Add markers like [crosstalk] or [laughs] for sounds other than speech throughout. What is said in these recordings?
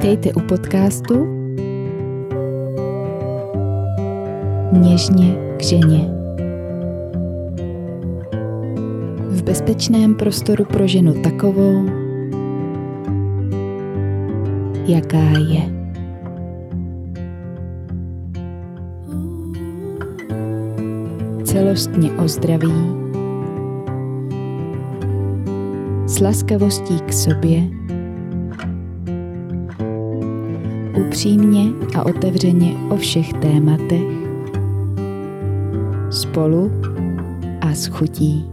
Vítejte u podcastu Něžně k ženě. V bezpečném prostoru pro ženu takovou, jaká je. Celostně o zdraví, s laskavostí k sobě, upřímně a otevřeně o všech tématech, spolu a s chutí.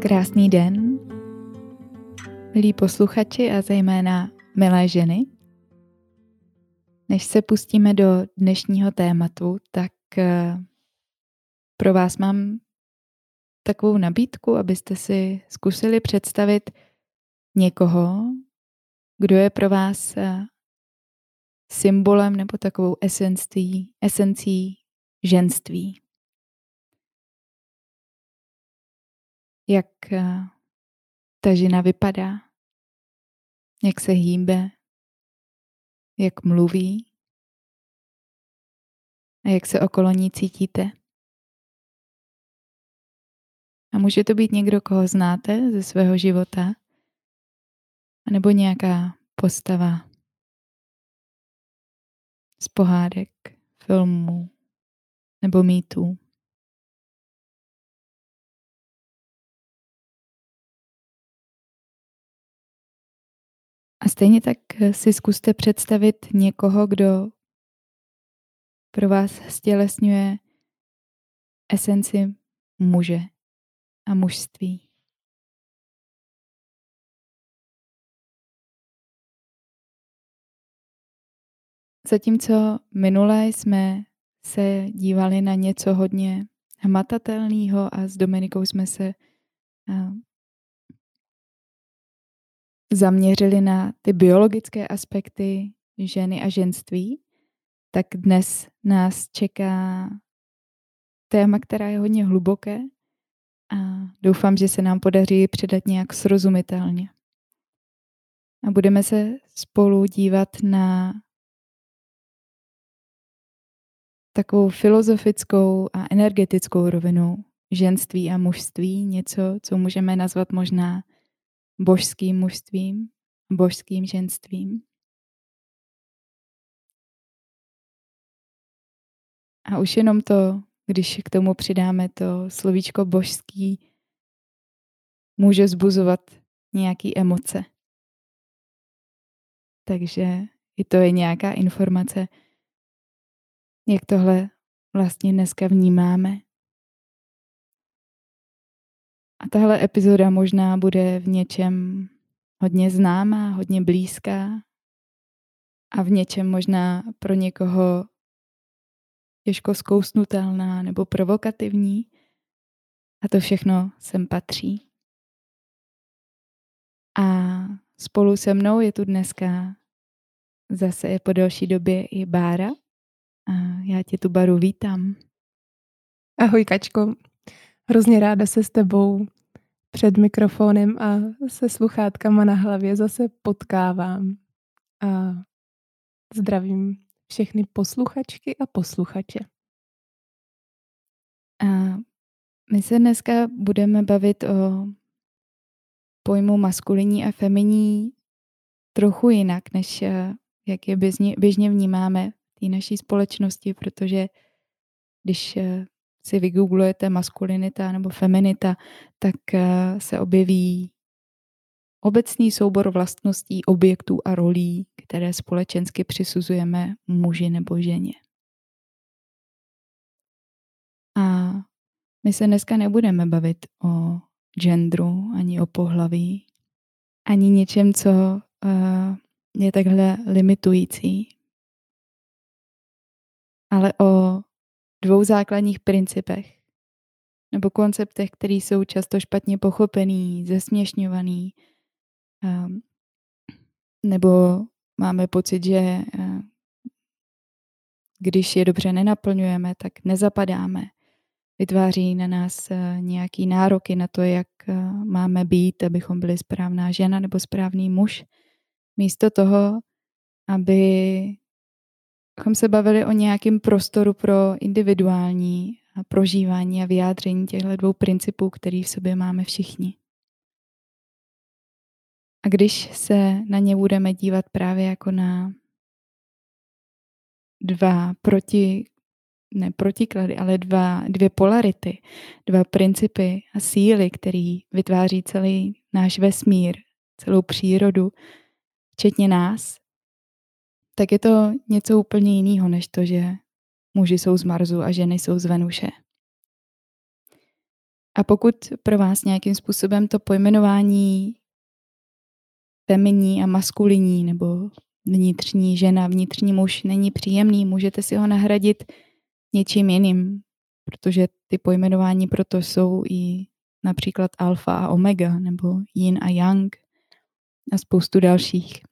Krásný den, milí posluchači a zejména milé ženy. Než se pustíme do dnešního tématu, tak eh, pro vás mám takovou nabídku, abyste si zkusili představit někoho, kdo je pro vás eh, symbolem nebo takovou esencí, esencí ženství. Jak eh, ta žena vypadá, jak se hýbe, jak mluví a jak se okolo ní cítíte. A může to být někdo, koho znáte ze svého života, nebo nějaká postava z pohádek, filmů nebo mýtů. A stejně tak si zkuste představit někoho, kdo pro vás stělesňuje esenci muže a mužství. Zatímco minule jsme se dívali na něco hodně hmatatelného a s Dominikou jsme se zaměřili na ty biologické aspekty ženy a ženství, tak dnes nás čeká téma, která je hodně hluboké a doufám, že se nám podaří předat nějak srozumitelně. A budeme se spolu dívat na takovou filozofickou a energetickou rovinu ženství a mužství, něco, co můžeme nazvat možná božským mužstvím, božským ženstvím. A už jenom to, když k tomu přidáme to slovíčko božský, může zbuzovat nějaký emoce. Takže i to je nějaká informace, jak tohle vlastně dneska vnímáme. A tahle epizoda možná bude v něčem hodně známá, hodně blízká a v něčem možná pro někoho těžko zkousnutelná nebo provokativní. A to všechno sem patří. A spolu se mnou je tu dneska zase po delší době i Bára. A já tě tu Baru vítám. Ahoj Kačko, hrozně ráda se s tebou před mikrofonem a se sluchátkama na hlavě zase potkávám. A zdravím všechny posluchačky a posluchače. A my se dneska budeme bavit o pojmu maskulinní a feminní trochu jinak, než eh, jak je běžně, běžně vnímáme té naší společnosti, protože když eh, si vygooglujete maskulinita nebo feminita, tak eh, se objeví obecný soubor vlastností, objektů a rolí, které společensky přisuzujeme muži nebo ženě. A my se dneska nebudeme bavit o genderu, ani o pohlaví, ani něčem, co uh, je takhle limitující, ale o dvou základních principech nebo konceptech, které jsou často špatně pochopený, zesměšňovaný, um, nebo máme pocit, že uh, když je dobře nenaplňujeme, tak nezapadáme. vytváří na nás eh, nějaký nároky na to, jak eh, máme být, abychom byli správná žena nebo správný muž. Místo toho, abychom se bavili o nějakém prostoru pro individuální prožívání a vyjádření těchto dvou principů, který v sobě máme všichni. A když se na ně budeme dívat právě jako na dva proti, ne protiklady, ale dva, dvě polarity, dva principy a síly, který vytváří celý náš vesmír, celou přírodu, včetně nás, tak je to něco úplně jiného, než to, že muži jsou z Marsu a ženy jsou z Venuše. A pokud pro vás nějakým způsobem to pojmenování feminní a maskulinní nebo vnitřní žena, vnitřní muž není příjemný, můžete si ho nahradit něčím jiným, protože ty pojmenování proto jsou i například alfa a omega nebo yin a yang a spoustu dalších.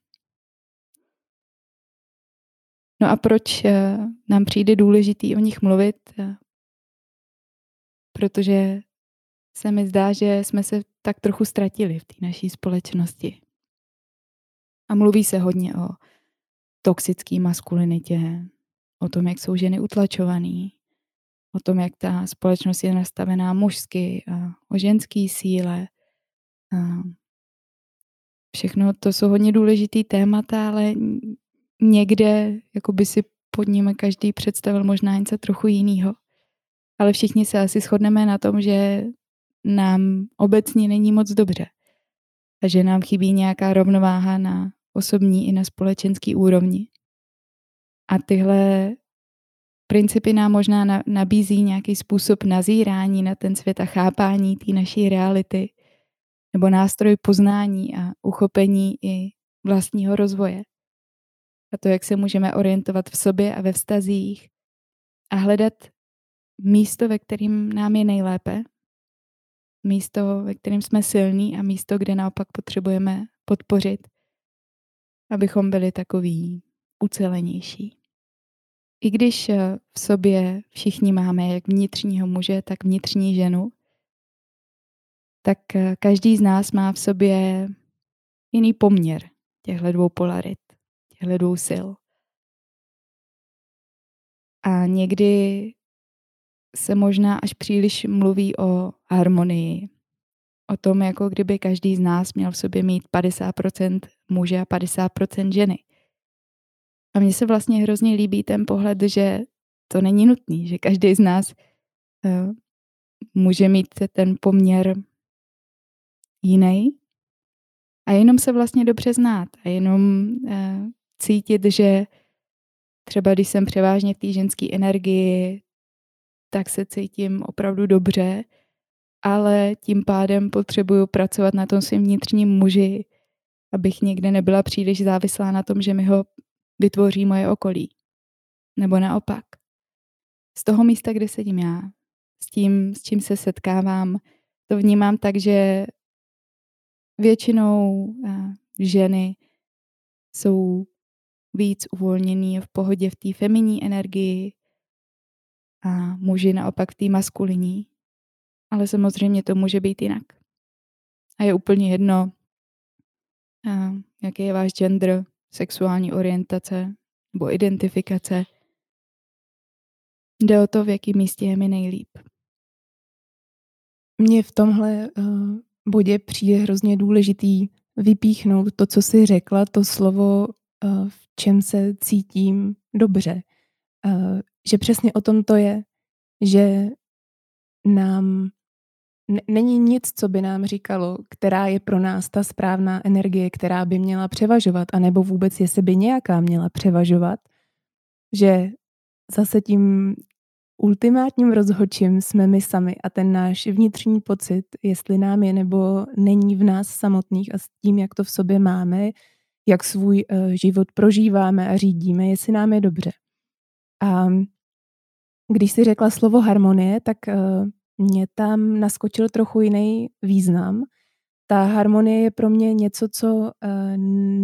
No a proč eh, nám přijde důležitý o nich mluvit? Eh, protože se mi zdá, že jsme se tak trochu ztratili v té naší společnosti. A mluví se hodně o toxické maskulinitě, o tom, jak jsou ženy utlačované, o tom, jak ta společnost je nastavená mužsky, a o ženské síle. A všechno to jsou hodně důležitý témata, ale někde jako by si pod nimi každý představil možná něco trochu jiného. Ale všichni se asi shodneme na tom, že nám obecně není moc dobře. A že nám chybí nějaká rovnováha na osobní i na společenský úrovni. A tyhle principy nám možná nabízí nějaký způsob nazírání na ten svět a chápání té naší reality, nebo nástroj poznání a uchopení i vlastního rozvoje. A to, jak se můžeme orientovat v sobě a ve vztazích a hledat místo, ve kterým nám je nejlépe, místo, ve kterém jsme silní a místo, kde naopak potřebujeme podpořit, abychom byli takový ucelenější. I když eh, v sobě všichni máme jak vnitřního muže, tak vnitřní ženu, tak eh, každý z nás má v sobě jiný poměr těchto dvou polarit, těchto dvou sil. A někdy se možná až příliš mluví o harmonii. O tom, jako kdyby každý z nás měl v sobě mít 50% muže a 50% ženy. A mně se vlastně hrozně líbí ten pohled, že to není nutný, že každý z nás uh, může mít ten poměr jiný a jenom se vlastně dobře znát a jenom uh, cítit, že třeba když jsem převážně v té ženské energii, tak se cítím opravdu dobře, ale tím pádem potřebuju pracovat na tom svým vnitřním muži, abych někde nebyla příliš závislá na tom, že mi ho vytvoří moje okolí. Nebo naopak. Z toho místa, kde sedím já, s tím, s čím se setkávám, to vnímám tak, že většinou eh, ženy jsou víc uvolněný v pohodě v té feminní energii a muži naopak v té maskulinní. Ale samozřejmě to může být jinak. A je úplně jedno, jaký je váš gender, sexuální orientace nebo identifikace. Jde o to, v jakém místě je mi nejlíp. Mně v tomhle uh, bodě přijde hrozně důležitý vypíchnout to, co jsi řekla, to slovo, uh, čem se cítím dobře. Uh, že přesně o tom to je, že nám není nic, co by nám říkalo, která je pro nás ta správná energie, která by měla převažovat, anebo vůbec, jestli by nějaká měla převažovat, že zase tím ultimátním rozhodčím jsme my sami a ten náš vnitřní pocit, jestli nám je nebo není v nás samotných a s tím, jak to v sobě máme, jak svůj uh, život prožíváme a řídíme, jestli nám je dobře. A když si řekla slovo harmonie, tak uh, mě tam naskočil trochu jiný význam. Ta harmonie je pro mě něco, co uh,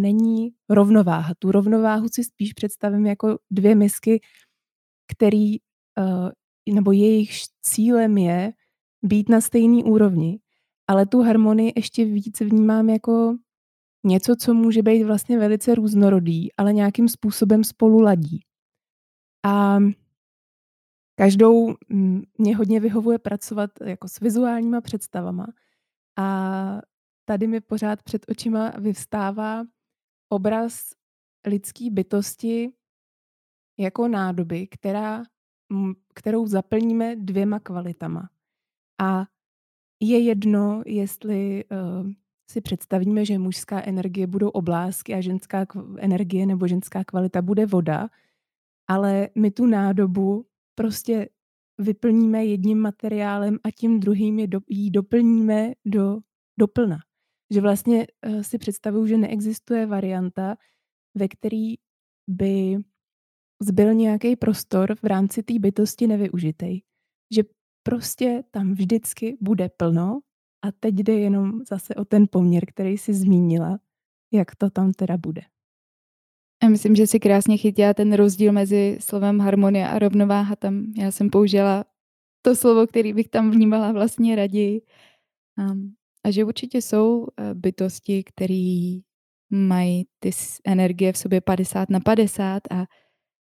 není rovnováha. Tu rovnováhu si spíš představím jako dvě misky, který nebo jejich cílem je být na stejné úrovni, ale tu harmonii ještě víc vnímám jako něco, co může být vlastně velice různorodý, ale nějakým způsobem spolu ladí. A každou mm, mě hodně vyhovuje pracovat jako s vizuálníma představama. A tady mi pořád před očima vyvstává obraz lidské bytosti jako nádoby, která, kterou zaplníme dvěma kvalitama. A je jedno, jestli uh, si představíme, že mužská energie budou oblásky a ženská energie nebo ženská kvalita bude voda, ale my tu nádobu prostě vyplníme jedním materiálem a tím druhým je do, jí doplníme do doplna. Že vlastně uh, si představuju, že neexistuje varianta, ve který by zbyl nějaký prostor v rámci té bytosti nevyužitej. Že prostě tam vždycky bude plno a teď jde jenom zase o ten poměr, který si zmínila, jak to tam teda bude. Já myslím, že si krásně chytila ten rozdíl mezi slovem harmonie a rovnováha. Tam já jsem použila to slovo, který bych tam vnímala vlastně raději. Um, a že určitě jsou eh, bytosti, které mají ty energie v sobě 50 na 50 a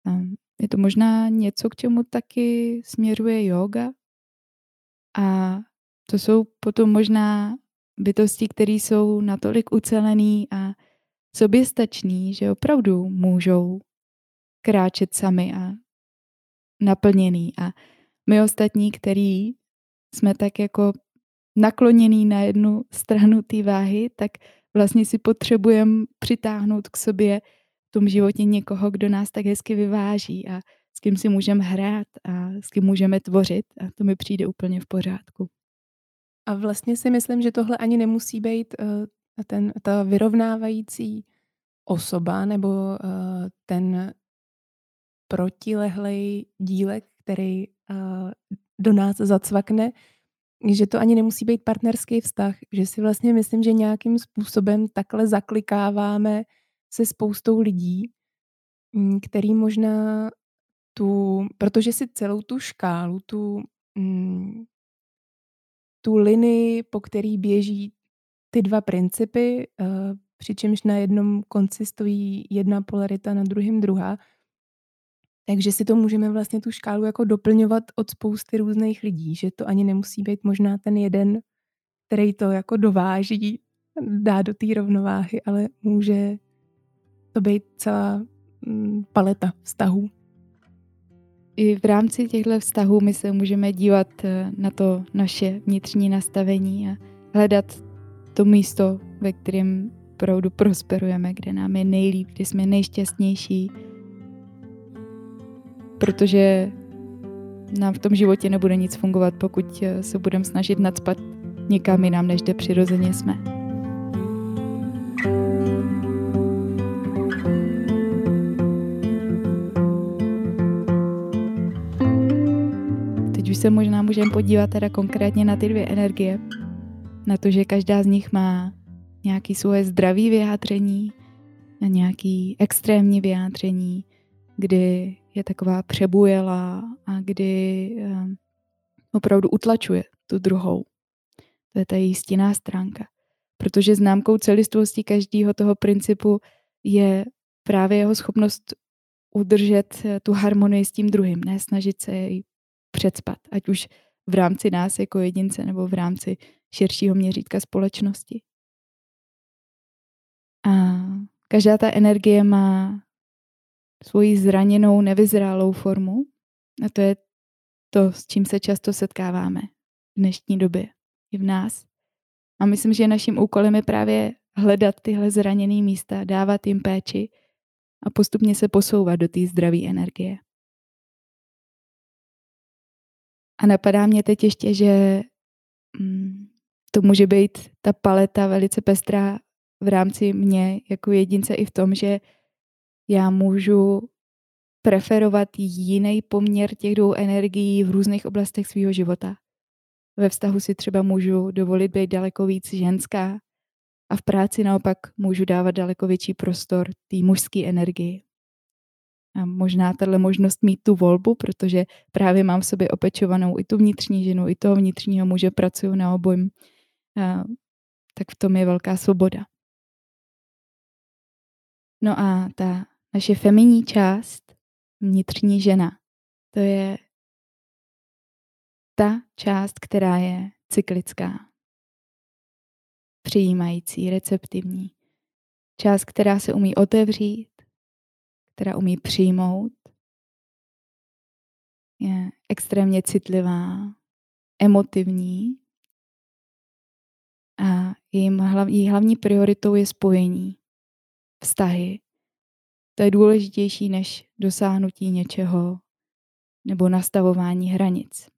um, je to možná něco, k čemu taky směřuje yoga. A to jsou potom možná bytosti, které jsou natolik ucelený a soběstačný, že opravdu můžou kráčet sami a naplněný. A my ostatní, který jsme tak jako nakloněný na jednu stranu té váhy, tak vlastně si potřebujeme přitáhnout k sobě v tom životě někoho, kdo nás tak hezky vyváží a s kým si můžeme hrát a s kým můžeme tvořit a to mi přijde úplně v pořádku. A vlastně si myslím, že tohle ani nemusí být uh, ten, ta vyrovnávající osoba nebo uh, ten protilehlej dílek, který uh, do nás zacvakne, že to ani nemusí být partnerský vztah, že si vlastně myslím, že nějakým způsobem takhle zaklikáváme se spoustou lidí, mm, který možná tu, protože si celou tu škálu, tu, mm, tu linii, po který běží ty dva principy, uh, přičemž na jednom konci stojí jedna polarita, na druhém druhá, takže si to můžeme vlastně tu škálu jako doplňovat od spousty různých lidí, že to ani nemusí být možná ten jeden, který to jako dováží, dá do té rovnováhy, ale může to být celá mm, paleta vztahů. I v rámci těchto vztahů my se můžeme dívat eh, na to naše vnitřní nastavení a hledat to místo, ve kterém opravdu prosperujeme, kde nám je nejlíp, kde jsme nejšťastnější, protože nám v tom životě nebude nic fungovat, pokud eh, se budeme snažit nadspat někam jinam, než kde přirozeně jsme. Už se možná můžeme podívat teda konkrétně na ty dvě energie. Na to, že každá z nich má nějaký svoje zdravý vyjádření a nějaký extrémní vyjádření, kdy je taková přebujela a kdy um, opravdu utlačuje tu druhou. To je ta jistinná stránka. Protože známkou celistvosti každého toho principu je právě jeho schopnost udržet tu harmonii s tím druhým, ne snažit se jej předspat, ať už v rámci nás jako jedince nebo v rámci širšího měřítka společnosti. A každá ta energie má svoji zraněnou, nevyzrálou formu. A to je to, s čím se často setkáváme v dnešní době i v nás. A myslím, že naším úkolem je právě hledat tyhle zraněné místa, dávat jim péči a postupně se posouvat do té zdravé energie. A napadá mě teď ještě, že mm, to může být ta paleta velice pestrá v rámci mě jako jedince i v tom, že já můžu preferovat jiný poměr těch dvou energií v různých oblastech svého života. Ve vztahu si třeba můžu dovolit být daleko víc ženská a v práci naopak můžu dávat daleko větší prostor té mužské energii. A možná tahle možnost mít tu volbu, protože právě mám v sobě opečovanou i tu vnitřní ženu, i toho vnitřního muže, pracuju na obojím, tak v tom je velká svoboda. No a ta naše feminní část, vnitřní žena, to je ta část, která je cyklická, přijímající, receptivní. Část, která se umí otevřít, která umí přijmout, je extrémně citlivá, emotivní a jejím hlav, její hlavní prioritou je spojení, vztahy. To je důležitější než dosáhnutí něčeho nebo nastavování hranic.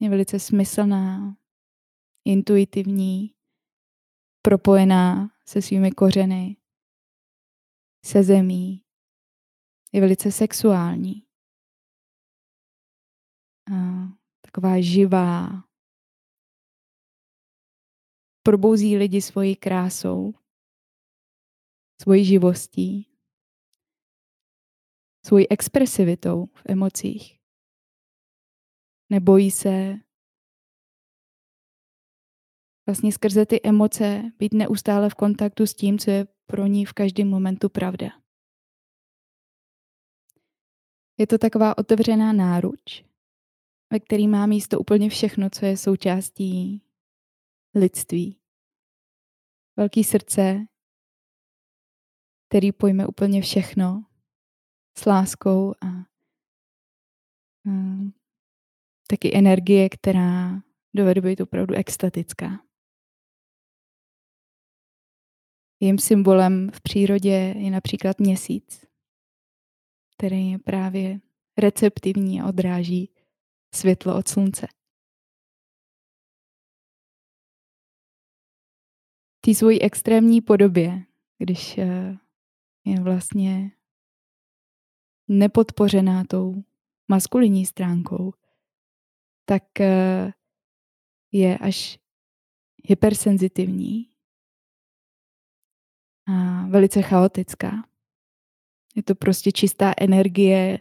Je velice smyslná, intuitivní, propojená se svými kořeny, se zemí. Je velice sexuální. A taková živá. Probouzí lidi svojí krásou, svojí živostí, svojí expresivitou v emocích. Nebojí se vlastně skrze ty emoce být neustále v kontaktu s tím, co je pro ní v každém momentu pravda. Je to taková otevřená náruč, ve který má místo úplně všechno, co je součástí lidství. Velký srdce, který pojme úplně všechno s láskou a, a taky energie, která dovede být opravdu extatická. Jím symbolem v přírodě je například měsíc, který je právě receptivní a odráží světlo od slunce. Tý svojí extrémní podobě, když eh, je vlastně nepodpořená tou maskulinní stránkou, tak eh, je až hypersenzitivní a velice chaotická. Je to prostě čistá energie,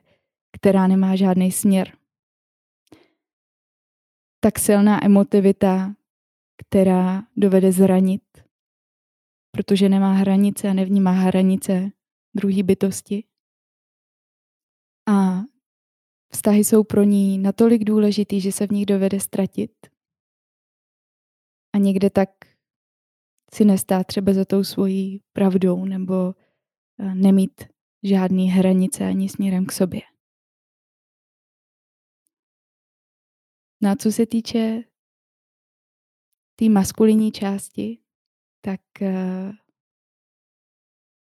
která nemá žádný směr. Tak silná emotivita, která dovede zranit, protože nemá hranice a nevnímá hranice druhé bytosti. A vztahy jsou pro ní natolik důležitý, že se v nich dovede ztratit. A někde tak si nestát třeba za tou svojí pravdou nebo eh, nemít žádný hranice ani směrem k sobě. No a co se týče té tý maskulinní části, tak uh,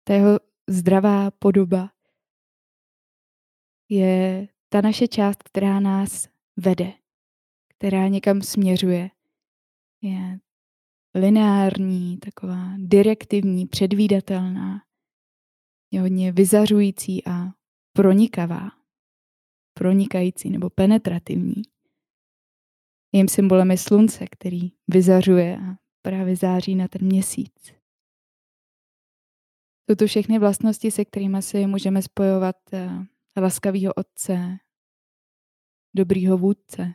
ta jeho zdravá podoba je ta naše část, která nás vede, která někam směřuje. Je lineární, taková direktivní, předvídatelná, je hodně vyzařující a pronikavá, pronikající nebo penetrativní. Jejím symbolem je slunce, který vyzařuje a právě září na ten měsíc. Jsou to všechny vlastnosti, se kterými si můžeme spojovat eh, laskavého otce, dobrýho vůdce,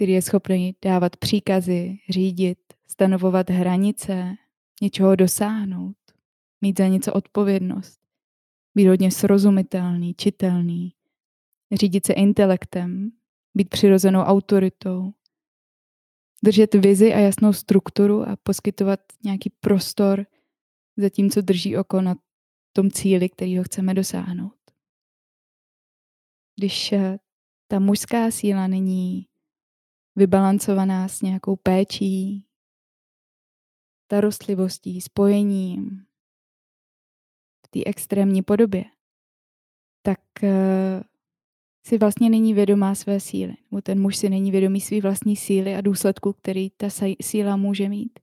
který je schopný dávat příkazy, řídit, stanovovat hranice, něčeho dosáhnout, mít za něco odpovědnost, být hodně srozumitelný, čitelný, řídit se intelektem, být přirozenou autoritou, držet vizi a jasnou strukturu a poskytovat nějaký prostor, zatímco drží oko na tom cíli, který ho chceme dosáhnout. Když eh, ta mužská síla není vybalancovaná s nějakou péčí, starostlivostí, spojením v té extrémní podobě, tak uh, si vlastně není vědomá své síly. Nebo ten muž si není vědomý své vlastní síly a důsledku, který ta síla může mít.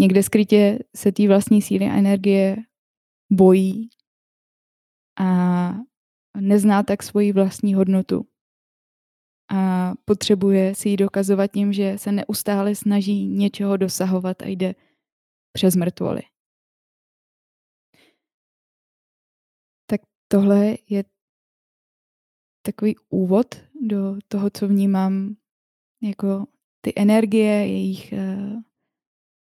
Někde skrytě se té vlastní síly a energie bojí a nezná tak svoji vlastní hodnotu a potřebuje si ji dokazovat tím, že se neustále snaží něčeho dosahovat a jde přes mrtvoly. tohle je takový úvod do toho, co vnímám jako ty energie, jejich uh,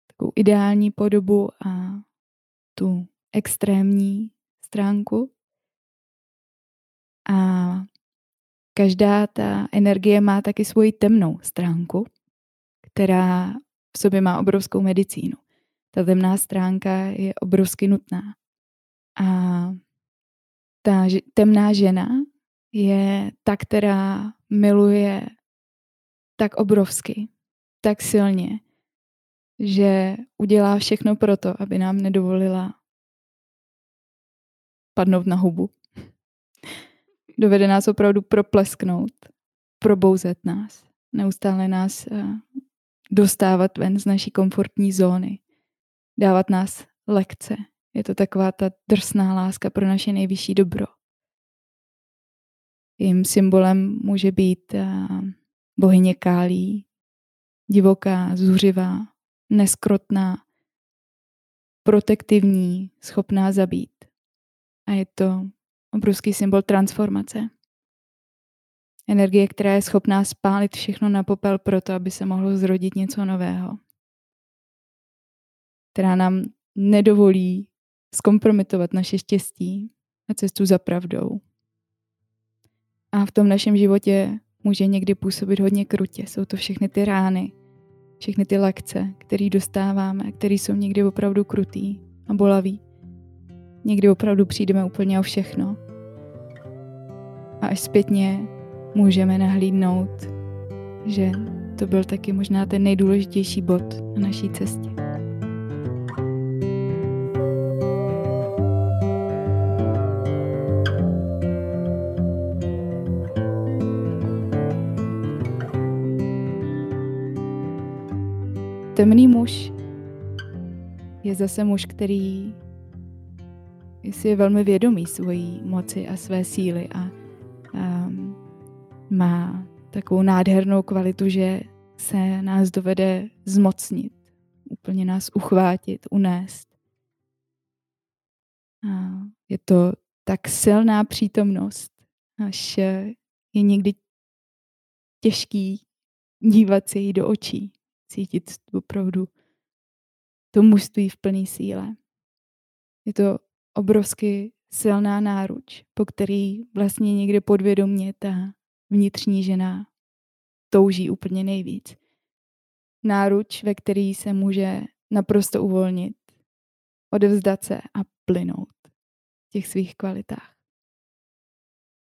takovou ideální podobu a tu extrémní stránku. A každá ta energie má taky svoji temnou stránku, která v sobě má obrovskou medicínu. Ta temná stránka je obrovsky nutná. A ta temná žena je ta, která miluje tak obrovsky, tak silně, že udělá všechno pro to, aby nám nedovolila padnout na hubu. Dovede nás opravdu proplesknout, probouzet nás, neustále nás eh, dostávat ven z naší komfortní zóny, dávat nás lekce. Je to taková ta drsná láska pro naše nejvyšší dobro. Jím symbolem může být eh, bohyně Kálí, divoká, zuřivá, neskrotná, protektivní, schopná zabít. A je to obrovský symbol transformace. Energie, která je schopná spálit všechno na popel proto, aby se mohlo zrodit něco nového. Která nám nedovolí zkompromitovat naše štěstí a cestu za pravdou. A v tom našem životě může někdy působit hodně krutě. Jsou to všechny ty rány, všechny ty lekce, které dostáváme, které jsou někdy opravdu krutý a bolavý. Někdy opravdu přijdeme úplně o všechno. A až zpětně můžeme nahlídnout, že to byl taky možná ten nejdůležitější bod na naší cestě. Temný muž je zase muž, který si je velmi vědomý svojí moci a své síly a má takovou nádhernou kvalitu, že se nás dovede zmocnit, úplně nás uchvátit, unést. A je to tak silná přítomnost, až je někdy těžký dívat se jí do očí cítit opravdu to mužství v plné síle. Je to obrovsky silná náruč, po který vlastně někde podvědomně ta vnitřní žena touží úplně nejvíc. Náruč, ve který se může naprosto uvolnit, odevzdat se a plynout v těch svých kvalitách.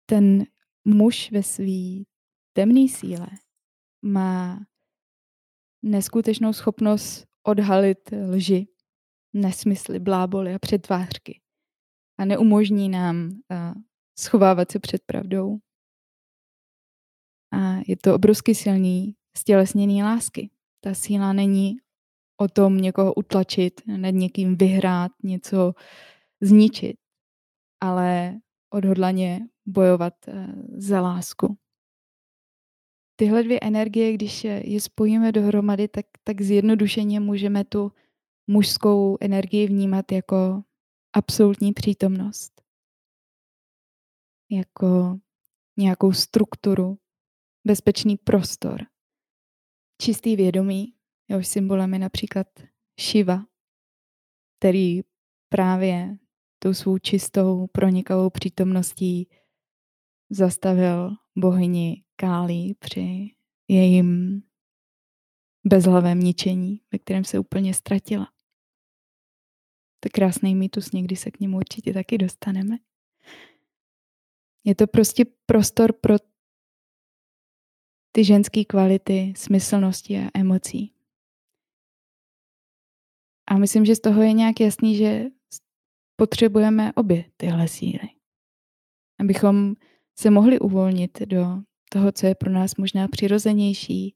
Ten muž ve své temné síle má neskutečnou schopnost odhalit lži, nesmysly, bláboly a přetvářky a neumožní nám uh, schovávat se před pravdou. A je to obrovsky silný stělesněný lásky. Ta síla není o tom někoho utlačit, nad někým vyhrát, něco zničit, ale odhodlaně bojovat uh, za lásku tyhle dvě energie, když je spojíme dohromady, tak, tak zjednodušeně můžeme tu mužskou energii vnímat jako absolutní přítomnost. Jako nějakou strukturu, bezpečný prostor, čistý vědomí, jehož symbolem je například Shiva, který právě tou svou čistou, pronikavou přítomností zastavil bohyni Kálí při jejím bezhlavém ničení, ve kterém se úplně ztratila. To krásný mýtus, někdy se k němu určitě taky dostaneme. Je to prostě prostor pro ty ženské kvality, smyslnosti a emocí. A myslím, že z toho je nějak jasný, že potřebujeme obě tyhle síly. Abychom se mohli uvolnit do toho, co je pro nás možná přirozenější,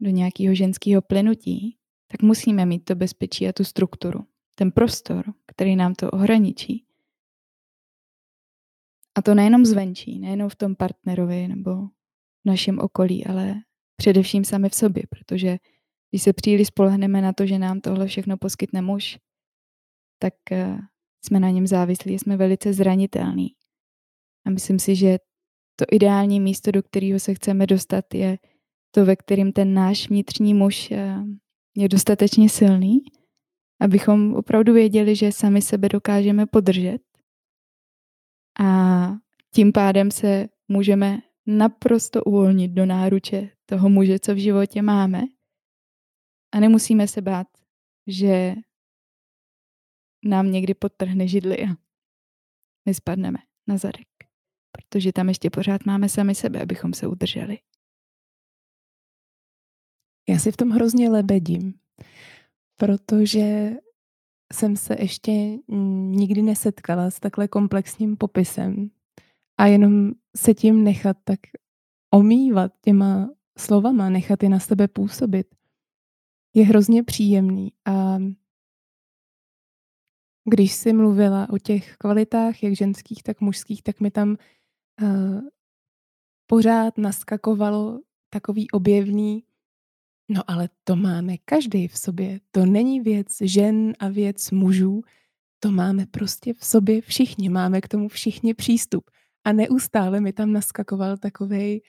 do nějakého ženského plynutí, tak musíme mít to bezpečí a tu strukturu, ten prostor, který nám to ohraničí. A to nejenom zvenčí, nejenom v tom partnerovi nebo v našem okolí, ale především sami v sobě, protože když se příliš spolehneme na to, že nám tohle všechno poskytne muž, tak eh, jsme na něm závislí, jsme velice zranitelní. A myslím si, že to ideální místo, do kterého se chceme dostat, je to, ve kterém ten náš vnitřní muž eh, je dostatečně silný, abychom opravdu věděli, že sami sebe dokážeme podržet. A tím pádem se můžeme naprosto uvolnit do náruče toho muže, co v životě máme. A nemusíme se bát, že nám někdy podtrhne židli a my spadneme na zadek. Protože tam ještě pořád máme sami sebe, abychom se udrželi. Já si v tom hrozně lebedím, protože jsem se ještě nikdy nesetkala s takhle komplexním popisem a jenom se tím nechat tak omývat těma slovama, nechat je na sebe působit, je hrozně příjemný. A když jsi mluvila o těch kvalitách, jak ženských, tak mužských, tak mi tam uh, pořád naskakovalo takový objevný, no ale to máme každý v sobě. To není věc žen a věc mužů, to máme prostě v sobě všichni, máme k tomu všichni přístup. A neustále mi tam naskakoval takový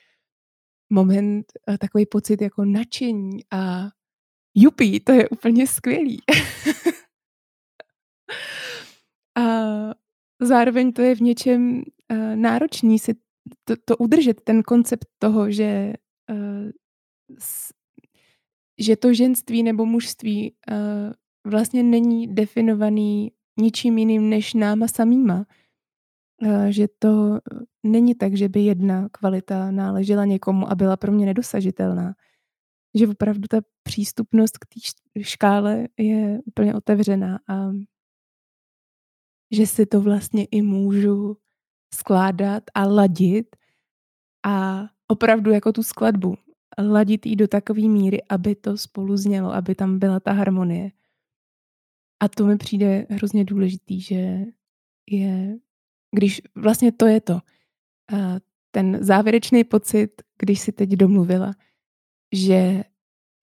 moment, eh, takový pocit jako nadšení a jupí, to je úplně skvělý. [laughs] a zároveň to je v něčem uh, náročný si to, to udržet, ten koncept toho, že, uh, že to ženství nebo mužství uh, vlastně není definovaný ničím jiným než náma samýma. Uh, že to není tak, že by jedna kvalita náležela někomu a byla pro mě nedosažitelná. Že opravdu ta přístupnost k té škále je úplně otevřená a že si to vlastně i můžu skládat a ladit a opravdu jako tu skladbu ladit jí do takové míry, aby to spolu znělo, aby tam byla ta harmonie. A to mi přijde hrozně důležitý, že je, když vlastně to je to, ten závěrečný pocit, když si teď domluvila, že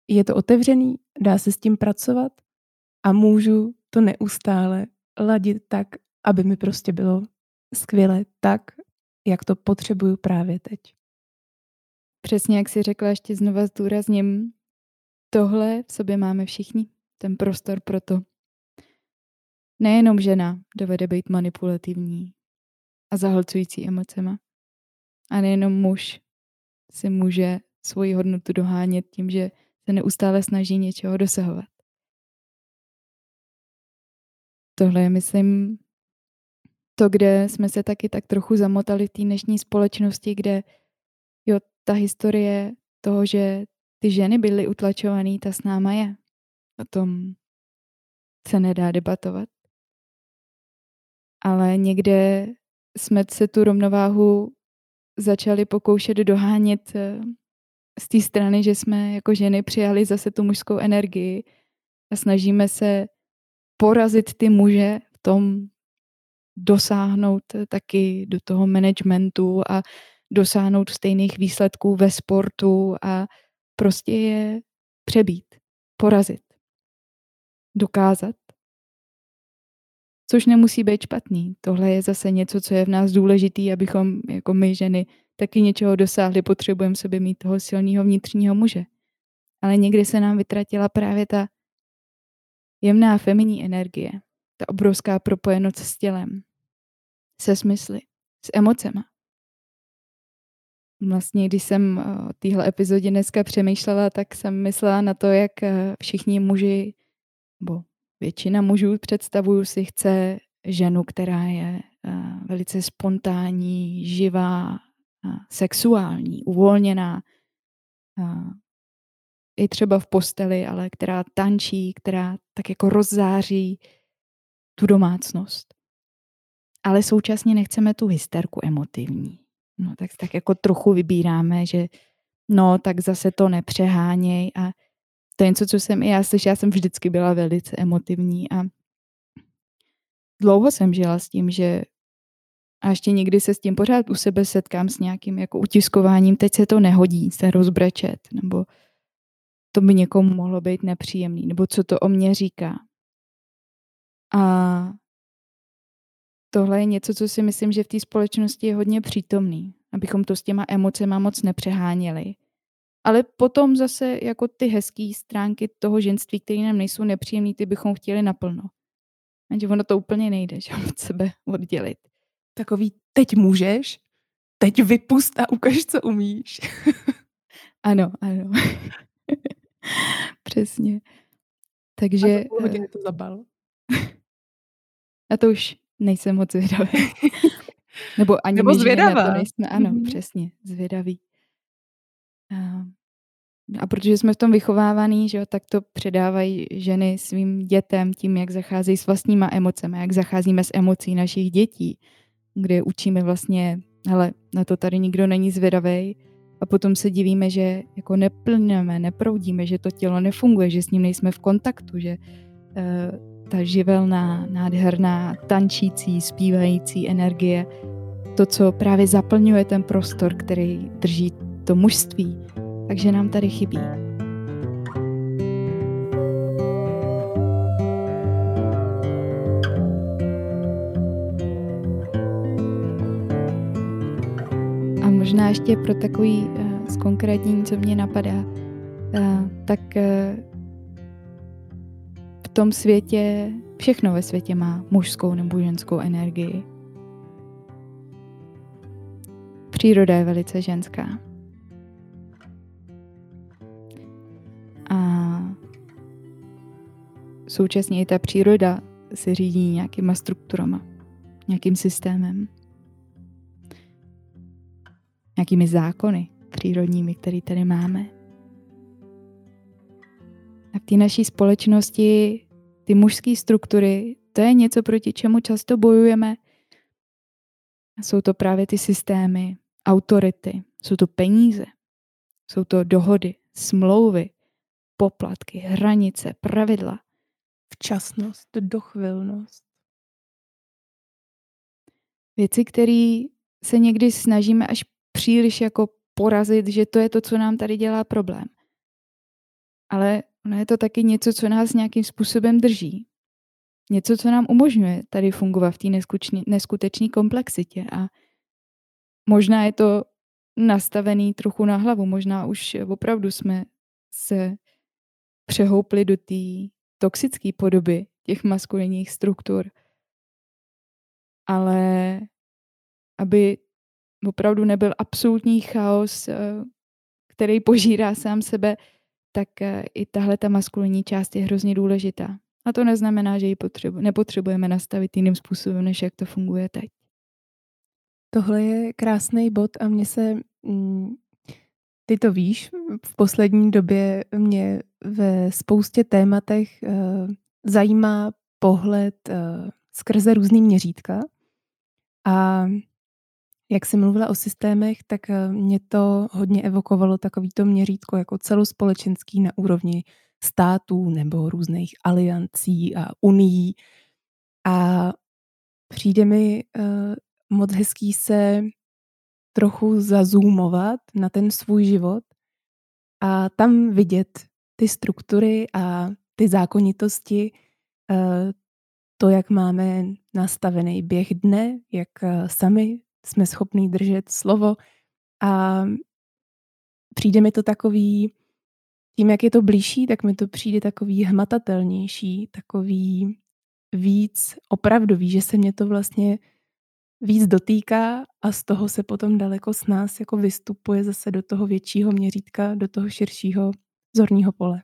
je to otevřený, dá se s tím pracovat a můžu to neustále ladit tak, aby mi prostě bylo skvěle tak, jak to potřebuju právě teď. Přesně jak si řekla, ještě znova zdůrazním, tohle v sobě máme všichni, ten prostor pro to. Nejenom žena dovede být manipulativní a zahlcující emocema. A nejenom muž si může svoji hodnotu dohánět tím, že se neustále snaží něčeho dosahovat. Tohle je, myslím, to, kde jsme se taky tak trochu zamotali v té dnešní společnosti, kde jo, ta historie toho, že ty ženy byly utlačované, ta s náma je. O tom se nedá debatovat. Ale někde jsme se tu rovnováhu začali pokoušet dohánět eh, z té strany, že jsme jako ženy přijali zase tu mužskou energii a snažíme se porazit ty muže v tom dosáhnout taky do toho managementu a dosáhnout stejných výsledků ve sportu a prostě je přebít, porazit, dokázat. Což nemusí být špatný. Tohle je zase něco, co je v nás důležitý, abychom jako my ženy taky něčeho dosáhli. Potřebujeme sobě mít toho silného vnitřního muže. Ale někdy se nám vytratila právě ta jemná feminní energie, ta obrovská propojenost s tělem, se smysly, s emocema. Vlastně, když jsem o téhle epizodě dneska přemýšlela, tak jsem myslela na to, jak eh, všichni muži, nebo většina mužů představuju si chce ženu, která je eh, velice spontánní, živá, sexuální, uvolněná, i třeba v posteli, ale která tančí, která tak jako rozzáří tu domácnost. Ale současně nechceme tu hysterku emotivní. No tak, tak jako trochu vybíráme, že no tak zase to nepřeháněj a to je něco, co jsem i já slyšela, já jsem vždycky byla velice emotivní a dlouho jsem žila s tím, že a ještě někdy se s tím pořád u sebe setkám s nějakým jako utiskováním, teď se to nehodí se rozbrečet, nebo to by někomu mohlo být nepříjemný, nebo co to o mě říká. A tohle je něco, co si myslím, že v té společnosti je hodně přítomný, abychom to s těma emocema moc nepřeháněli. Ale potom zase jako ty hezké stránky toho ženství, které nám nejsou nepříjemné, ty bychom chtěli naplno. Takže ono to úplně nejde, že [laughs] od sebe oddělit. Takový teď můžeš, teď vypust a ukaž, co umíš. [laughs] ano, ano. [laughs] Přesně. Takže... A to hodiny to zabal. A to už nejsem moc zvědavý. Nebo ani Nebo zvědavá. to nejsme, ano, mm-hmm. přesně, zvědavý. A, protože jsme v tom vychovávaný, že jo, tak to předávají ženy svým dětem tím, jak zacházejí s vlastníma emocemi, jak zacházíme s emocí našich dětí, kde učíme vlastně, hele, na to tady nikdo není zvědavý, a potom se divíme, že jako neplňujeme, neproudíme, že to tělo nefunguje, že s ním nejsme v kontaktu, že uh, ta živelná, nádherná, tančící, zpívající energie, to, co právě zaplňuje ten prostor, který drží to mužství, takže nám tady chybí. A možná ještě pro takový uh, z konkrétní, co mě napadá, uh, tak uh, tom světě, všechno ve světě má mužskou nebo ženskou energii. Příroda je velice ženská. Současně i ta příroda se řídí nějakýma strukturama, nějakým systémem, nějakými zákony přírodními, které tady máme. A v té naší společnosti ty mužské struktury, to je něco, proti čemu často bojujeme. Jsou to právě ty systémy, autority, jsou to peníze, jsou to dohody, smlouvy, poplatky, hranice, pravidla. Včasnost, dochvilnost. Věci, které se někdy snažíme až příliš jako porazit, že to je to, co nám tady dělá problém. Ale Ono je to taky něco, co nás nějakým způsobem drží. Něco, co nám umožňuje tady fungovat v té neskutečné komplexitě. A možná je to nastavený trochu na hlavu. Možná už opravdu jsme se přehoupli do té toxické podoby těch maskulinních struktur. Ale aby opravdu nebyl absolutní chaos, eh, který požírá sám sebe, tak eh, i tahle ta maskulinní část je hrozně důležitá. A to neznamená, že ji potřebu, nepotřebujeme nastavit jiným způsobem, než jak to funguje teď. Tohle je krásný bod a mě se, mm, ty to víš, v poslední době mě ve spoustě tématech uh, zajímá pohled uh, skrze různý měřítka. A jak jsi mluvila o systémech, tak eh, mě to hodně evokovalo takovýto měřítko jako celospolečenský na úrovni států nebo různých aliancí a unií. A přijde mi uh, moc hezký se trochu zazumovat na ten svůj život a tam vidět ty struktury a ty zákonitosti, uh, to, jak máme nastavený běh dne, jak sami jsme schopní držet slovo. A přijde mi to takový, tím, jak je to blížší, tak mi to přijde takový hmatatelnější, takový víc opravdový, že se mě to vlastně víc dotýká a z toho se potom daleko s nás jako vystupuje zase do toho většího měřítka, do toho širšího zorního pole.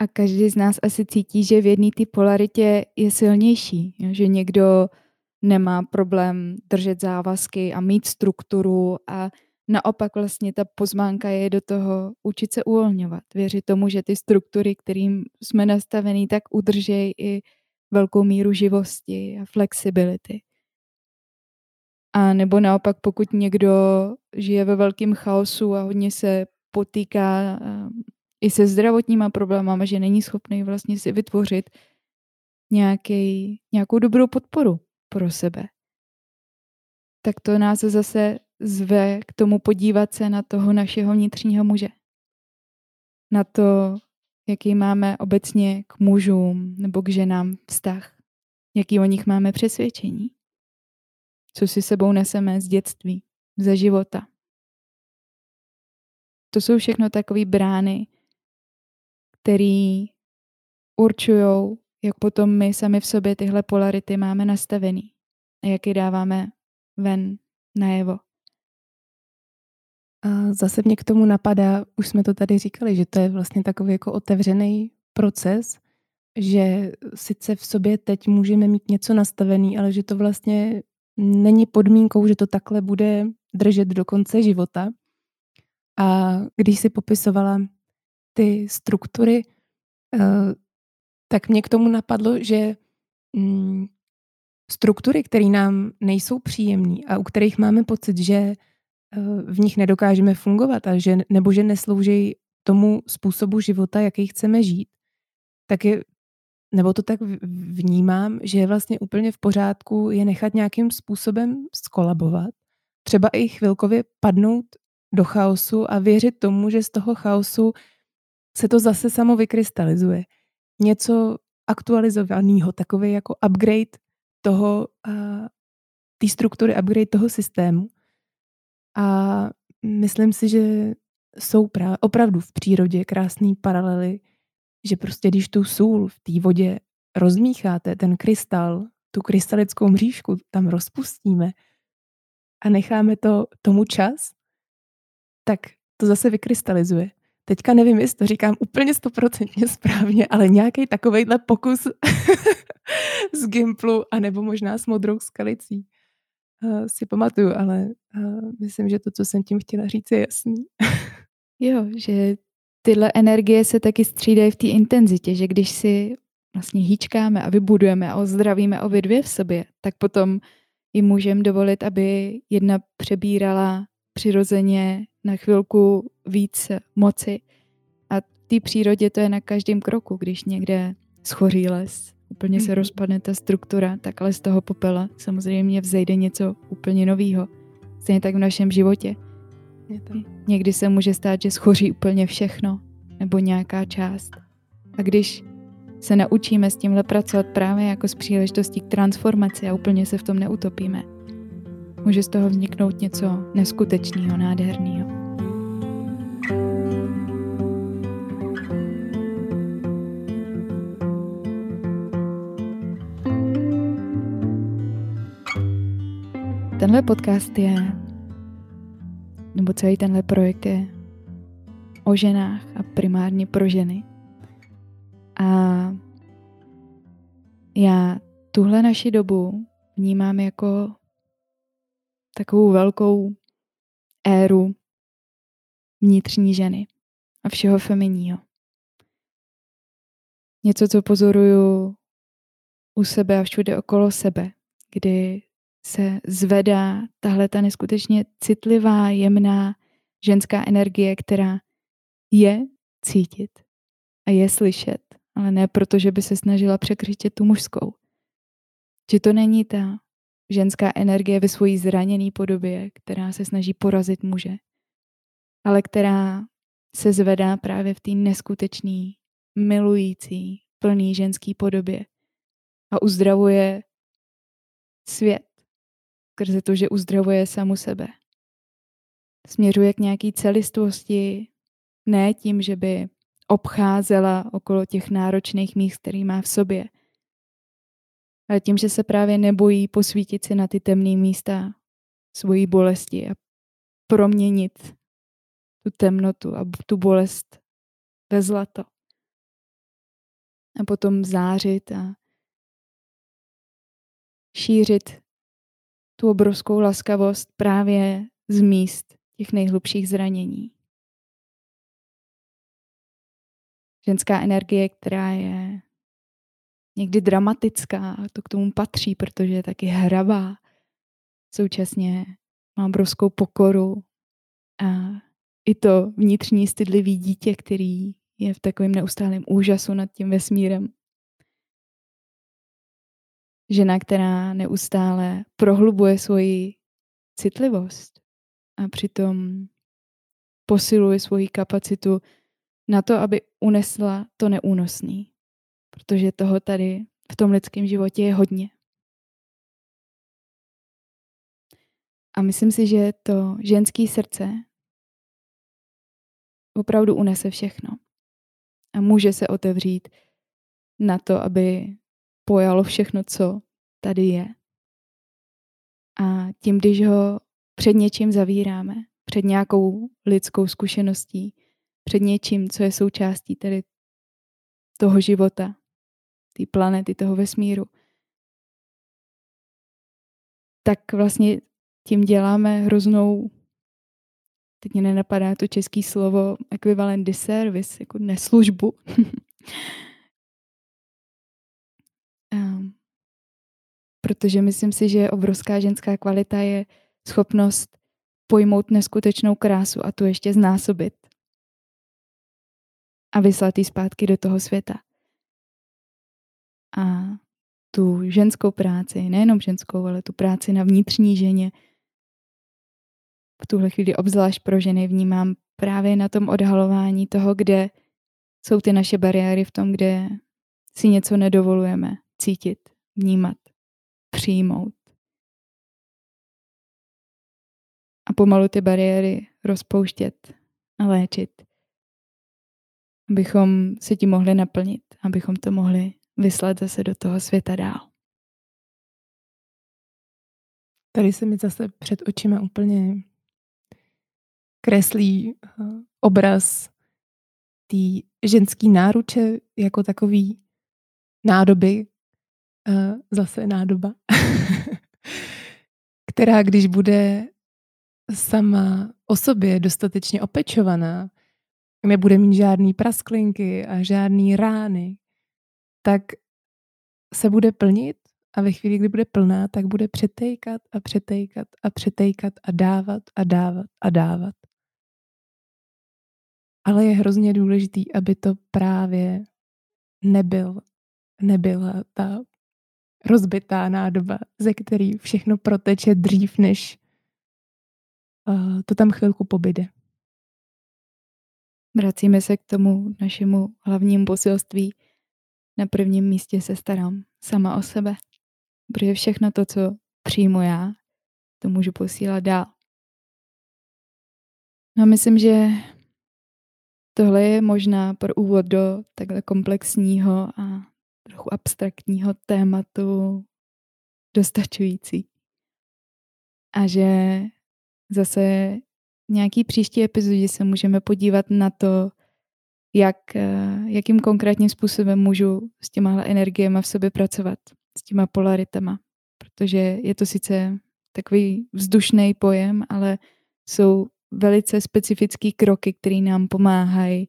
A každý z nás asi cítí, že v jedné té polaritě je silnější, že někdo nemá problém držet závazky a mít strukturu a naopak vlastně ta pozvánka je do toho učit se uvolňovat. Věřit tomu, že ty struktury, kterým jsme nastavení, tak udržejí i velkou míru živosti a flexibility. A nebo naopak, pokud někdo žije ve velkém chaosu a hodně se potýká um, i se zdravotníma problémama, že není schopný vlastně si vytvořit nějaký, nějakou dobrou podporu pro sebe. Tak to nás zase zve k tomu podívat se na toho našeho vnitřního muže. Na to, jaký máme obecně k mužům nebo k ženám vztah. jaký o nich máme přesvědčení, co si sebou neseme z dětství, ze života. To jsou všechno takové brány, které určují, jak potom my sami v sobě tyhle polarity máme nastavený a jak je dáváme ven najevo. A zase mě k tomu napadá, už jsme to tady říkali, že to je vlastně takový jako otevřený proces, že sice v sobě teď můžeme mít něco nastavený, ale že to vlastně není podmínkou, že to takhle bude držet do konce života. A když si popisovala ty struktury, eh, tak mě k tomu napadlo, že mm, struktury, které nám nejsou příjemné a u kterých máme pocit, že v nich nedokážeme fungovat a že, nebo že neslouží tomu způsobu života, jaký chceme žít, tak je, nebo to tak vnímám, že je vlastně úplně v pořádku je nechat nějakým způsobem skolabovat, třeba i chvilkově padnout do chaosu a věřit tomu, že z toho chaosu se to zase samo vykrystalizuje. Něco aktualizovaného, takový jako upgrade toho, té struktury, upgrade toho systému. A myslím si, že jsou právě opravdu v přírodě krásné paralely, že prostě když tu sůl v té vodě rozmícháte, ten krystal, tu krystalickou mřížku tam rozpustíme a necháme to tomu čas, tak to zase vykrystalizuje. Teďka nevím, jestli to říkám úplně stoprocentně správně, ale nějaký takovejhle pokus [laughs] z Gimplu, anebo možná s modrou skalicí. Uh, si pamatuju, ale uh, myslím, že to, co jsem tím chtěla říct, je jasný. jo, že tyhle energie se taky střídají v té intenzitě, že když si vlastně hýčkáme a vybudujeme a ozdravíme obě dvě v sobě, tak potom jim můžeme dovolit, aby jedna přebírala přirozeně na chvilku víc moci. A v té přírodě to je na každém kroku, když někde schoří les, úplně se mhm. rozpadne ta struktura, tak ale z toho popela samozřejmě vzejde něco úplně nového. Stejně tak v našem životě. Někdy se může stát, že schoří úplně všechno, nebo nějaká část. A když se naučíme s tímhle pracovat právě jako s příležitostí k transformaci a úplně se v tom neutopíme, může z toho vzniknout něco neskutečného, nádherného. Tenhle podcast je, nebo celý tenhle projekt je o ženách a primárně pro ženy. A já tuhle naši dobu vnímám jako takovou velkou éru vnitřní ženy a všeho feminního. Něco, co pozoruju u sebe a všude okolo sebe, kdy se zvedá tahle ta neskutečně citlivá, jemná ženská energie, která je cítit a je slyšet, ale ne proto, že by se snažila překřičet tu mužskou. Že to není ta ženská energie ve svojí zraněné podobě, která se snaží porazit muže, ale která se zvedá právě v té neskutečné, milující, plný ženský podobě a uzdravuje svět skrze to, že uzdravuje samu sebe. Směřuje k nějaký celistvosti, ne tím, že by obcházela okolo těch náročných míst, který má v sobě, ale tím, že se právě nebojí posvítit si na ty temné místa svojí bolesti a proměnit tu temnotu a tu bolest ve zlato. A potom zářit a šířit tu obrovskou laskavost právě z míst těch nejhlubších zranění. Ženská energie, která je někdy dramatická, to k tomu patří, protože je taky hravá. Současně má obrovskou pokoru a i to vnitřní stydlivý dítě, který je v takovém neustálém úžasu nad tím vesmírem žena, která neustále prohlubuje svoji citlivost a přitom posiluje svoji kapacitu na to, aby unesla to neúnosný. Protože toho tady v tom lidském životě je hodně. A myslím si, že to ženské srdce opravdu unese všechno. A může se otevřít na to, aby pojalo všechno, co tady je. A tím, když ho před něčím zavíráme, před nějakou lidskou zkušeností, před něčím, co je součástí tedy toho života, té planety, toho vesmíru, tak vlastně tím děláme hroznou, teď mě nenapadá to český slovo, ekvivalent disservice, jako neslužbu. [laughs] um, protože myslím si, že obrovská ženská kvalita je schopnost pojmout neskutečnou krásu a tu ještě znásobit. A vyslat ji zpátky do toho světa. A tu ženskou práci, nejenom ženskou, ale tu práci na vnitřní ženě, v tuhle chvíli obzvlášť pro ženy vnímám právě na tom odhalování toho, kde jsou ty naše bariéry v tom, kde si něco nedovolujeme cítit, vnímat, přijmout. A pomalu ty bariéry rozpouštět a léčit. Abychom se tím mohli naplnit, abychom to mohli vyslat zase do toho světa dál. Tady se mi zase před očima úplně kreslí eh, obraz té ženský náruče jako takový nádoby, eh, zase nádoba, [laughs] která když bude sama o sobě dostatečně opečovaná, nebude mít žádný prasklinky a žádný rány, tak se bude plnit a ve chvíli, kdy bude plná, tak bude přetejkat a přetejkat a přetejkat a dávat a dávat a dávat. Ale je hrozně důležitý, aby to právě nebyl, nebyla ta rozbitá nádoba, ze který všechno proteče dřív, než uh, to tam chvilku pobyde. Vracíme se k tomu našemu hlavnímu posilství. Na prvním místě se starám sama o sebe, protože všechno to, co přijmu já, to můžu posílat dál. No myslím, že Tohle je možná pro úvod do takhle komplexního a trochu abstraktního tématu dostačující. A že zase nějaký příští epizodě se můžeme podívat na to, jak, jakým konkrétním způsobem můžu s těma energiemi v sobě pracovat, s těma polaritama. Protože je to sice takový vzdušný pojem, ale jsou velice specifické kroky, které nám pomáhají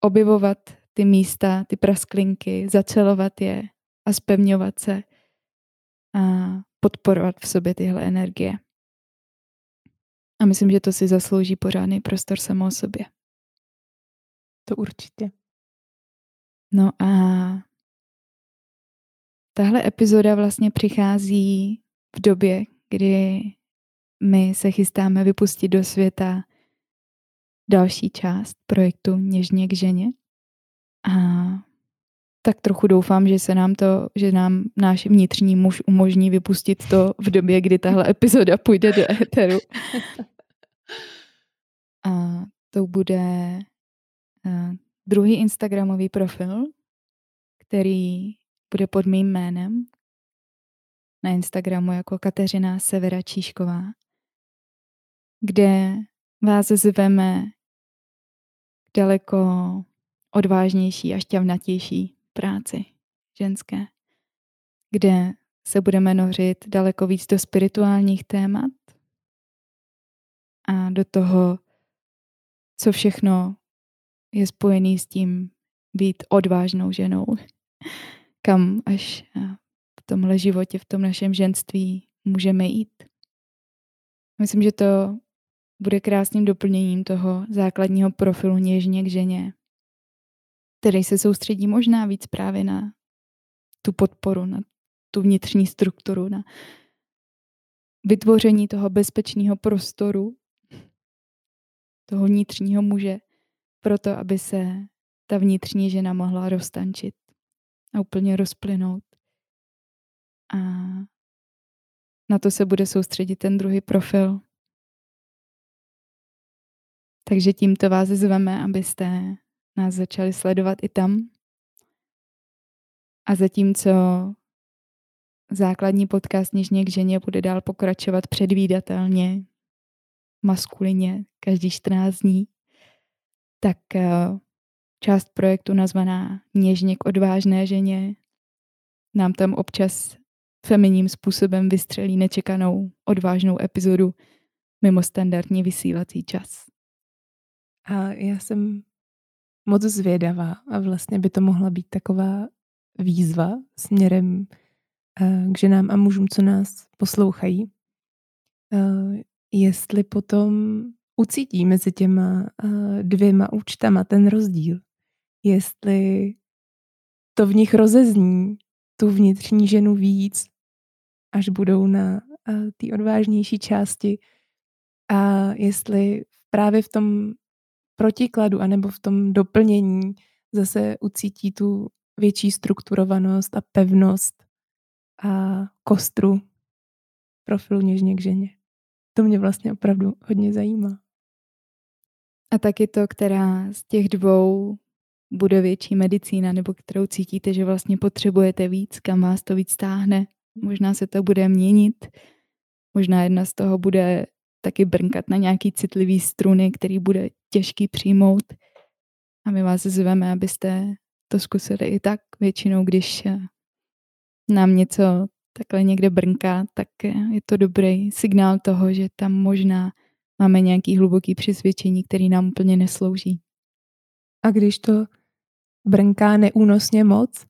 objevovat ty místa, ty prasklinky, zacelovat je a spevňovat se a podporovat v sobě tyhle energie. A myslím, že to si zaslouží pořádný prostor samo o sobě. To určitě. No a tahle epizoda vlastně přichází v době, kdy my se chystáme vypustit do světa další část projektu Něžně k ženě. A tak trochu doufám, že se nám to, že nám náš vnitřní muž umožní vypustit to v době, kdy tahle [laughs] epizoda půjde do éteru. A to bude uh, druhý Instagramový profil, který bude pod mým jménem na Instagramu jako Kateřina Severa Číšková kde vás zveme daleko odvážnější a šťavnatější práci ženské, kde se budeme nořit daleko víc do spirituálních témat a do toho, co všechno je spojený s tím být odvážnou ženou, kam až v tomhle životě, v tom našem ženství můžeme jít. Myslím, že to bude krásným doplněním toho základního profilu něžně k ženě, který se soustředí možná víc právě na tu podporu, na tu vnitřní strukturu, na vytvoření toho bezpečného prostoru, toho vnitřního muže, proto aby se ta vnitřní žena mohla roztančit a úplně rozplynout a na to se bude soustředit ten druhý profil. Takže tímto vás zveme, abyste nás začali sledovat i tam. A zatímco základní podcast Nižně k ženě bude dál pokračovat předvídatelně, maskulině, každý 14 dní, tak eh, část projektu nazvaná Něžně k odvážné ženě nám tam občas feminním způsobem vystřelí nečekanou odvážnou epizodu mimo standardní vysílací čas. A já jsem moc zvědavá a vlastně by to mohla být taková výzva směrem eh, k ženám a mužům, co nás poslouchají. Eh, jestli potom ucítí mezi těma eh, dvěma účtama ten rozdíl. Jestli to v nich rozezní tu vnitřní ženu víc, až budou na té odvážnější části a jestli právě v tom protikladu anebo v tom doplnění zase ucítí tu větší strukturovanost a pevnost a kostru profilu něžně k ženě. To mě vlastně opravdu hodně zajímá. A taky to, která z těch dvou bude větší medicína, nebo kterou cítíte, že vlastně potřebujete víc, kam vás to víc stáhne. Možná se to bude měnit, možná jedna z toho bude taky brnkat na nějaký citlivý struny, který bude těžký přijmout. A my vás zveme, abyste to zkusili i tak. Většinou, když eh, nám něco takhle někde brnká, tak eh, je to dobrý signál toho, že tam možná máme nějaký hluboký přesvědčení, který nám úplně neslouží. A když to brnká neúnosně moc,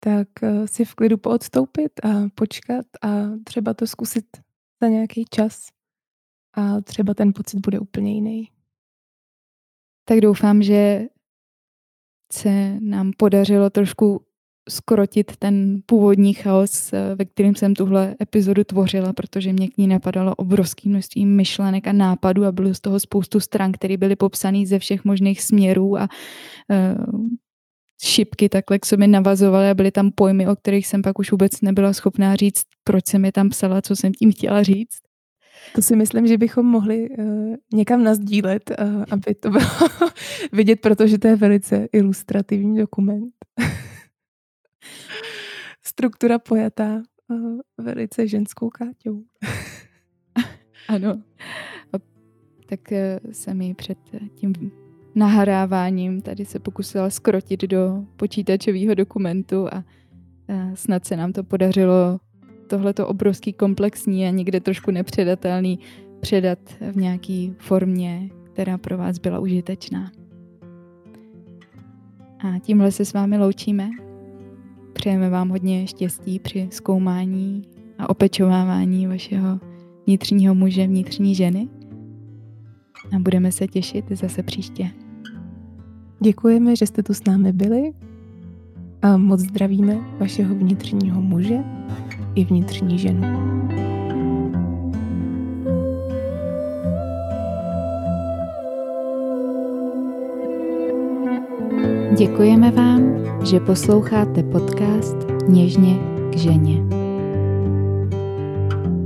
tak eh, si v klidu poodstoupit a počkat a třeba to zkusit za nějaký čas a třeba ten pocit bude úplně jiný. Tak doufám, že se nám podařilo trošku skrotit ten původní chaos, ve kterým jsem tuhle epizodu tvořila, protože mě k ní napadalo obrovské množství myšlenek a nápadů a bylo z toho spoustu stran, které byly popsané ze všech možných směrů a uh, šipky takhle k sobě navazovaly a byly tam pojmy, o kterých jsem pak už vůbec nebyla schopná říct, proč jsem je tam psala, co jsem tím chtěla říct. To si myslím, že bychom mohli uh, někam nazdílet, uh, aby to bylo [laughs] vidět, protože to je velice ilustrativní dokument. [laughs] Struktura pojatá uh, velice ženskou káťou. [laughs] ano. Tak uh, jsem mi před tím nahráváním tady se pokusila skrotit do počítačového dokumentu a snad se nám to podařilo tohleto obrovský komplexní a někde trošku nepředatelný předat v nějaký formě, která pro vás byla užitečná. A tímhle se s vámi loučíme. Přejeme vám hodně štěstí při zkoumání a opečovávání vašeho vnitřního muže, vnitřní ženy. A budeme se těšit zase příště. Děkujeme, že jste tu s námi byli a moc zdravíme vašeho vnitřního muže i vnitřní ženu. Děkujeme vám, že posloucháte podcast Něžně k ženě.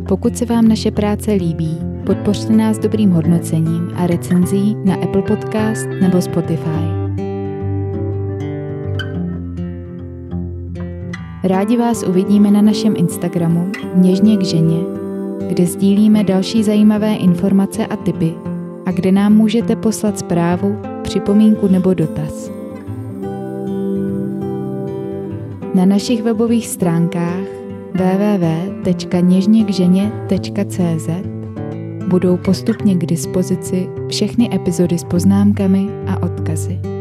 Pokud se vám naše práce líbí, podpořte nás dobrým hodnocením a recenzí na Apple Podcast nebo Spotify. Rádi vás uvidíme na našem Instagramu Něžně k ženě, kde sdílíme další zajímavé informace a tipy a kde nám můžete poslat zprávu, připomínku nebo dotaz. Na našich webových stránkách www.něžněkženě.cz budou postupně k dispozici všechny epizody s poznámkami a odkazy.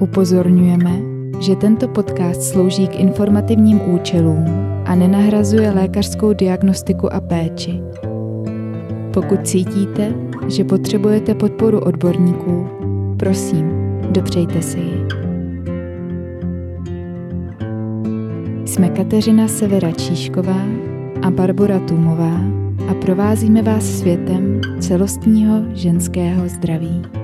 Upozorňujeme, že tento podcast slouží k informativním účelům a nenahrazuje lékařskou diagnostiku a péči. Pokud cítíte, že potřebujete podporu odborníků, prosím, dopřejte si ji. Jsme Kateřina Severa Číšková a Barbara Tumová a provázíme vás světem celostního ženského zdraví.